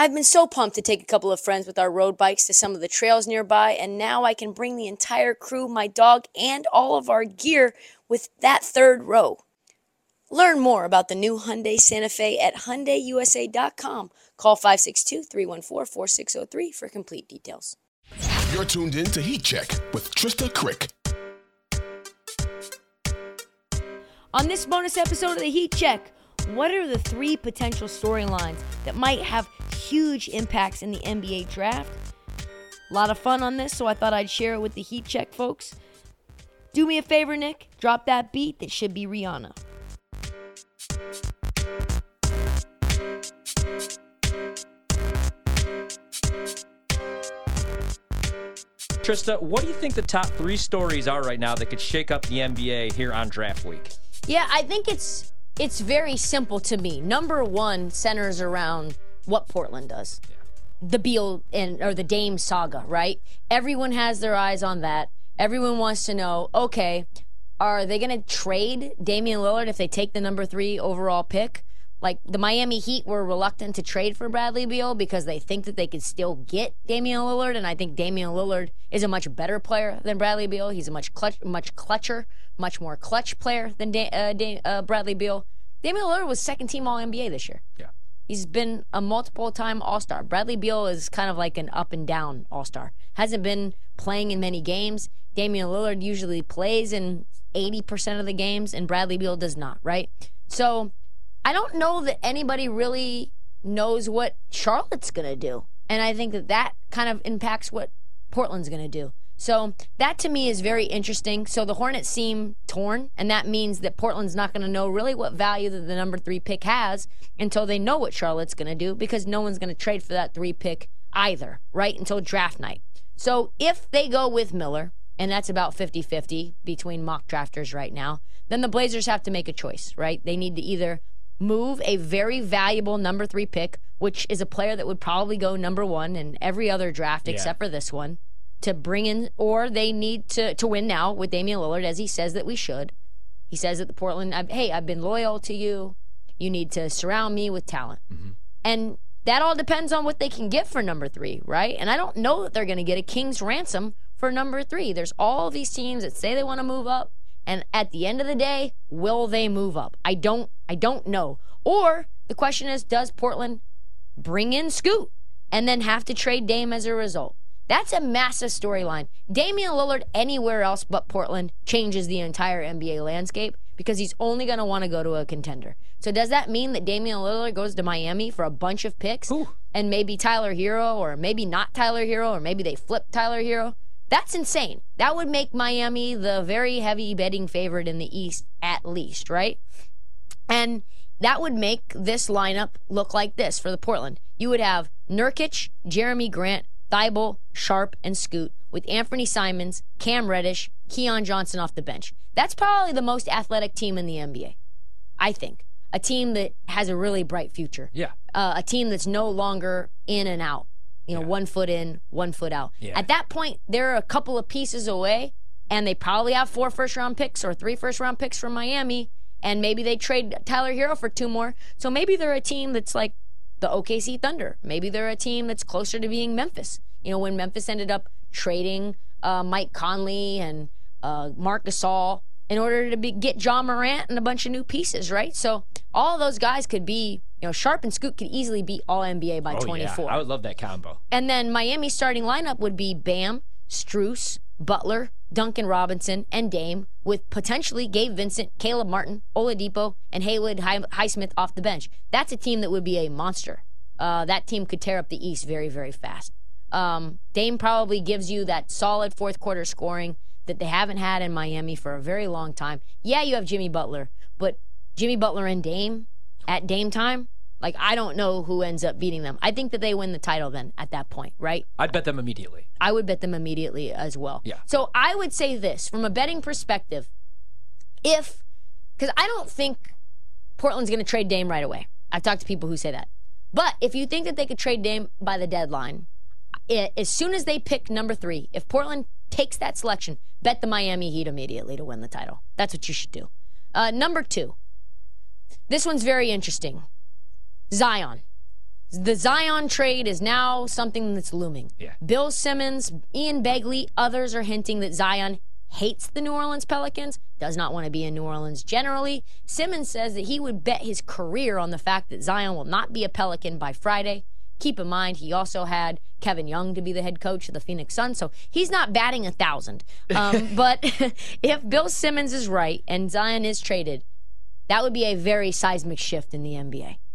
I've been so pumped to take a couple of friends with our road bikes to some of the trails nearby, and now I can bring the entire crew, my dog, and all of our gear with that third row. Learn more about the new Hyundai Santa Fe at HyundaiUSA.com. Call 562-314-4603 for complete details. You're tuned in to Heat Check with Trysta Krick. On this bonus episode of the Heat Check, what are the three potential storylines that might have huge impacts in the NBA draft? A lot of fun on this, so I thought I'd share it with the Heat Check folks. Do me a favor, Nick. Drop that beat that should be Rihanna. Trysta, what do you think the top three stories are right now that could shake up the NBA here on draft week? Yeah, I think it's it's very simple to me. Number one centers around what Portland does. Yeah. The Beal and or the Dame saga, right? Everyone has their eyes on that. Everyone wants to know, okay, are they going to trade Damian Lillard if they take the number three overall pick? Like the Miami Heat were reluctant to trade for Bradley Beal because they think that they could still get Damian Lillard, and I think Damian Lillard is a much better player than Bradley Beal. He's a much clutch, much clutcher, much more clutch player than da- uh, da- uh, Bradley Beal. Damian Lillard was second team All NBA this year. Yeah, he's been a multiple time All Star. Bradley Beal is kind of like an up and down All Star. Hasn't been playing in many games. Damian Lillard usually plays in 80% of the games, and Bradley Beal does not. Right, so I don't know that anybody really knows what Charlotte's going to do. And I think that that kind of impacts what Portland's going to do. So that to me is very interesting. So the Hornets seem torn, and that means that Portland's not going to know really what value that the number three pick has until they know what Charlotte's going to do because no one's going to trade for that three pick either, right? Until draft night. So if they go with Miller, and that's about 50 50 between mock drafters right now, then the Blazers have to make a choice, right? They need to either move a very valuable number three pick, which is a player that would probably go number one in every other draft yeah. except for this one, to bring in, or they need to, to win now with Damian Lillard, as he says that we should. He says that the Portland, hey, I've been loyal to you. You need to surround me with talent. Mm-hmm. And that all depends on what they can get for number three, right? And I don't know that they're going to get a king's ransom for number three. There's all these teams that say they want to move up. And at the end of the day, will they move up? I don't I don't know. Or the question is does Portland bring in Scoot and then have to trade Dame as a result? That's a massive storyline. Damian Lillard anywhere else but Portland changes the entire NBA landscape because he's only going to want to go to a contender. So does that mean that Damian Lillard goes to Miami for a bunch of picks Ooh. and maybe Tyler Herro or maybe not Tyler Herro or maybe they flip Tyler Herro? That's insane. That would make Miami the very heavy betting favorite in the East, at least, right? And that would make this lineup look like this for the Portland. You would have Nurkic, Jerami Grant, Thybulle, Sharpe, and Scoot with Anthony Simons, Cam Reddish, Keon Johnson off the bench. That's probably the most athletic team in the NBA, I think. A team that has a really bright future. Yeah. Uh, a team that's no longer in and out you know, yeah. one foot in, one foot out. Yeah. At that point, they're a couple of pieces away, and they probably have four first round picks or three first round picks from Miami, and maybe they trade Tyler Herro for two more. So maybe they're a team that's like the OKC Thunder. Maybe they're a team that's closer to being Memphis. You know, when Memphis ended up trading uh, Mike Conley and uh, Marc Gasol in order to be, get John Morant and a bunch of new pieces, right? So all those guys could be, you know, Sharpe and Scoot could easily be all NBA by Oh, 24. yeah. I would love that combo. And then Miami's starting lineup would be Bam, Strus, Butler, Duncan Robinson, and Dame, with potentially Gabe Vincent, Caleb Martin, Oladipo, and Haywood Highsmith off the bench. That's a team that would be a monster. Uh, that team could tear up the East very, very fast. Um, Dame probably gives you that solid fourth quarter scoring that they haven't had in Miami for a very long time. Yeah, you have Jimmy Butler, but Jimmy Butler and Dame at Dame time, like I don't know who ends up beating them. I think that they win the title then at that point, right? I'd bet them immediately. I would bet them immediately as well. Yeah. So I would say this from a betting perspective, if because I don't think Portland's going to trade Dame right away. I've talked to people who say that. But if you think that they could trade Dame by the deadline, i as soon as they pick number three, if Portland takes that selection, bet the Miami Heat immediately to win the title. That's what you should do. Uh, number two, this one's very interesting. Zion. The Zion trade is now something that's looming. Yeah. Bill Simmons, Ian Begley, others are hinting that Zion hates the New Orleans Pelicans, does not want to be in New Orleans generally. Simmons says that he would bet his career on the fact that Zion will not be a Pelican by Friday. Keep in mind, he also had Kevin Young to be the head coach of the Phoenix Suns, so he's not batting a thousand. Um, but if Bill Simmons is right and Zion is traded, that would be a very seismic shift in the NBA.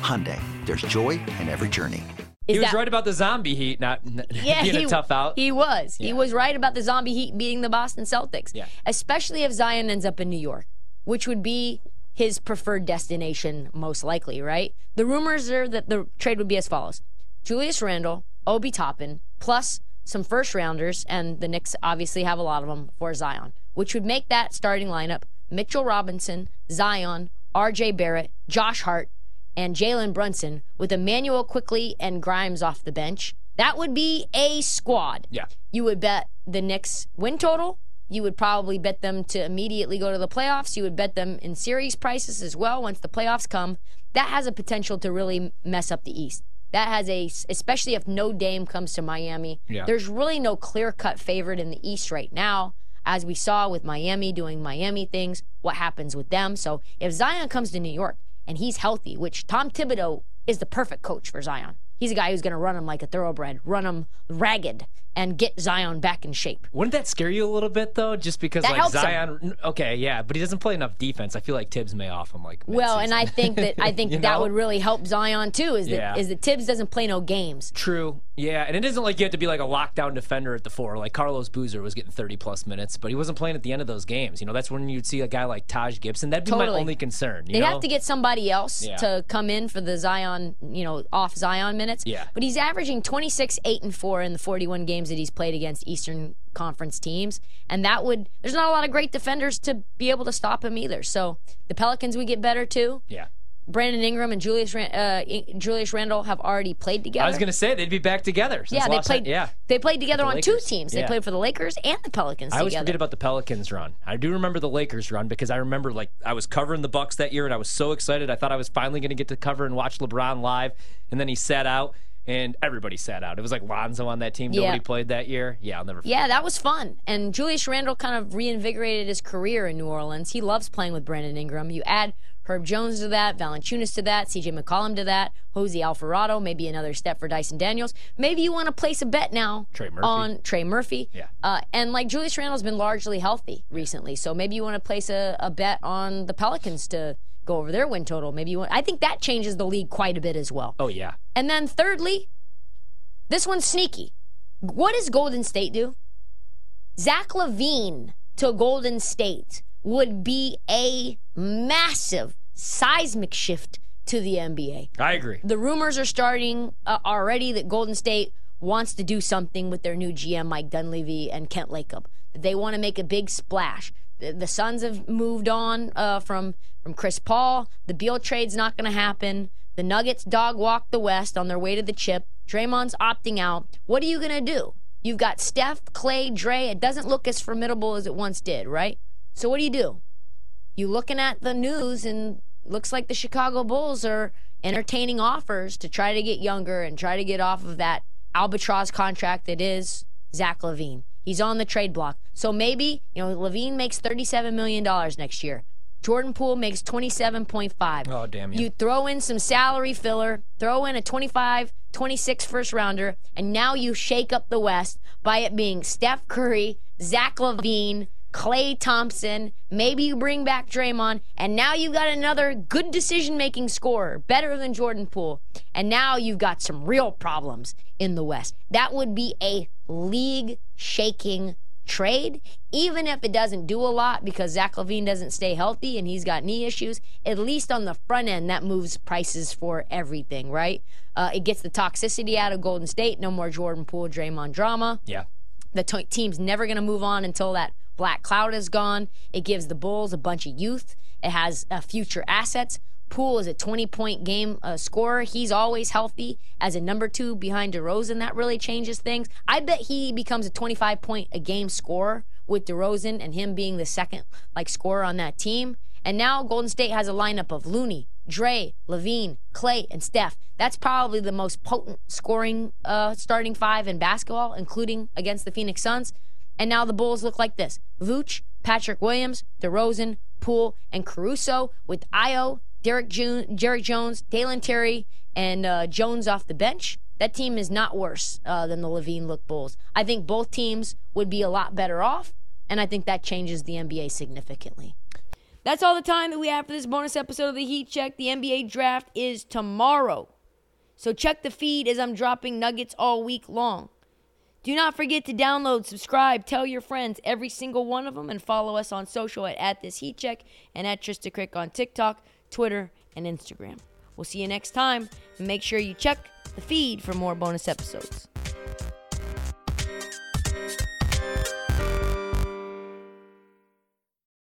Hyundai, there's joy in every journey. Is he was that- right about the zombie heat not yeah, being he, a tough out. He was. He was right about the zombie heat beating the Boston Celtics. Yeah. Especially if Zion ends up in New York, which would be his preferred destination most likely, right? The rumors are that the trade would be as follows. Julius Randle, Obi Toppin, plus some first rounders, and the Knicks obviously have a lot of them for Zion, which would make that starting lineup Mitchell Robinson, Zion, RJ Barrett, Josh Hart, and Jalen Brunson with Immanuel Quickley and Grimes off the bench. That would be a squad. Yeah. You would bet the Knicks win total. You would probably bet them to immediately go to the playoffs. You would bet them in series prices as well once the playoffs come. That has a potential to really mess up the East. That has a, especially if no Dame comes to Miami. Yeah. There's really no clear cut favorite in the East right now. As we saw with Miami doing Miami things, what happens with them? So if Zion comes to New York and he's healthy, which Tom Thibodeau is the perfect coach for Zion. He's a guy who's going to run him like a thoroughbred, run him ragged, and get Zion back in shape. Wouldn't that scare you a little bit though? Just because That like helps him. Zion, okay, yeah, but he doesn't play enough defense. I feel like Thibs may off him like. Well, and I think that I think that know? would really help Zion too. Is that Yeah. is that Thibs doesn't play no games. True. Yeah, and it isn't like you have to be like a lockdown defender at the four. Like Carlos Boozer was getting 30 plus minutes, but he wasn't playing at the end of those games. You know, that's when you'd see a guy like Taj Gibson. That'd be my only concern. You They'd know? have to get somebody else Yeah. to come in for the Zion, you know, off Zion minutes. Yeah. But he's averaging 26, 8, and 4 in the 41 games that he's played against Eastern Conference teams. And that would, there's not a lot of great defenders to be able to stop him either. So the Pelicans would get better too. Yeah. Brandon Ingram and Julius uh, Julius Randle have already played together. I was gonna say they'd be back together. Yeah, they played. Yeah. they played together The on two teams. They Yeah. played for the Lakers and the Pelicans I always together. forget about the Pelicans run. I do remember the Lakers run because I remember like I was covering the Bucks that year and I was so excited. I thought I was finally going to get to cover and watch LeBron live, and then he sat out, and everybody sat out. It was like Lonzo on that team. Yeah. Nobody played that year. Yeah, I'll never. forget Yeah, that was fun. And Julius Randle kind of reinvigorated his career in New Orleans. He loves playing with Brandon Ingram. You add Herb Jones to that, Valanciunas to that, CJ McCollum to that, Jose Alvarado, maybe another step for Dyson Daniels. Maybe you want to place a bet now Trey on Trey Murphy. Yeah. Uh, and like Julius Randle's been largely healthy recently, so maybe you want to place a, a bet on the Pelicans to go over their win total. Maybe you want. I think that changes the league quite a bit as well. Oh yeah. And then thirdly, this one's sneaky. What does Golden State do? Zach LaVine to Golden State would be a massive seismic shift to the NBA. I agree. The rumors are starting uh, already that Golden State wants to do something with their new GM Mike Dunleavy and Kirk Lacob. They want to make a big splash. The, the Suns have moved on uh, from from Chris Paul. The Beal trade's not going to happen. The Nuggets dog walk the West on their way to the chip. Draymond's opting out. What are you going to do? You've got Steph, Klay, Dre. It doesn't look as formidable as it once did, right? So what do you do? You looking at the news and looks like the Chicago Bulls are entertaining offers to try to get younger and try to get off of that albatross contract that is Zach LaVine. He's on the trade block. So maybe, you know, LaVine makes $37 million next year. Jordan Poole makes 27.5. Oh, damn you. You throw in some salary filler, throw in a 25, 26 first rounder, and now you shake up the West by it being Steph Curry, Zach LaVine, Klay Thompson. Maybe you bring back Draymond, and now you've got another good decision making scorer, better than Jordan Poole. And now you've got some real problems in the West. That would be a league shaking trade, even if it doesn't do a lot because Zach LaVine doesn't stay healthy and he's got knee issues. At least on the front end, that moves prices for everything, right? Uh, it gets the toxicity out of Golden State. No more Jordan Poole, Draymond drama. Yeah. The t- team's never going to move on until that black cloud is gone. It gives the Bulls a bunch of youth. It has uh, future assets. Poole is a 20 point game uh, scorer. He's always healthy as a number two behind DeRozan. That really changes things. I bet he becomes a 25 point a game scorer with DeRozan and him being the second like scorer on that team. And now Golden State has a lineup of Looney, Dre, LaVine, Klay, and Steph. That's probably the most potent scoring uh, starting five in basketball, including against the Phoenix Suns. And now the Bulls look like this: Vooch, Patrick Williams, DeRozan, Poole, and Caruso with Ayo, Derek, June, Derrick Jones, Dalen Terry, and uh, Jones off the bench. That team is not worse uh, than the LaVine look Bulls. I think both teams would be a lot better off, and I think that changes the NBA significantly. That's all the time that we have for this bonus episode of the Heat Check. The NBA draft is tomorrow. So check the feed as I'm dropping nuggets all week long. Do not forget to download, subscribe, tell your friends, every single one of them, and follow us on social at, at this heat check and at Trysta Krick on TikTok, Twitter, and Instagram. We'll see you next time. And make sure you check the feed for more bonus episodes.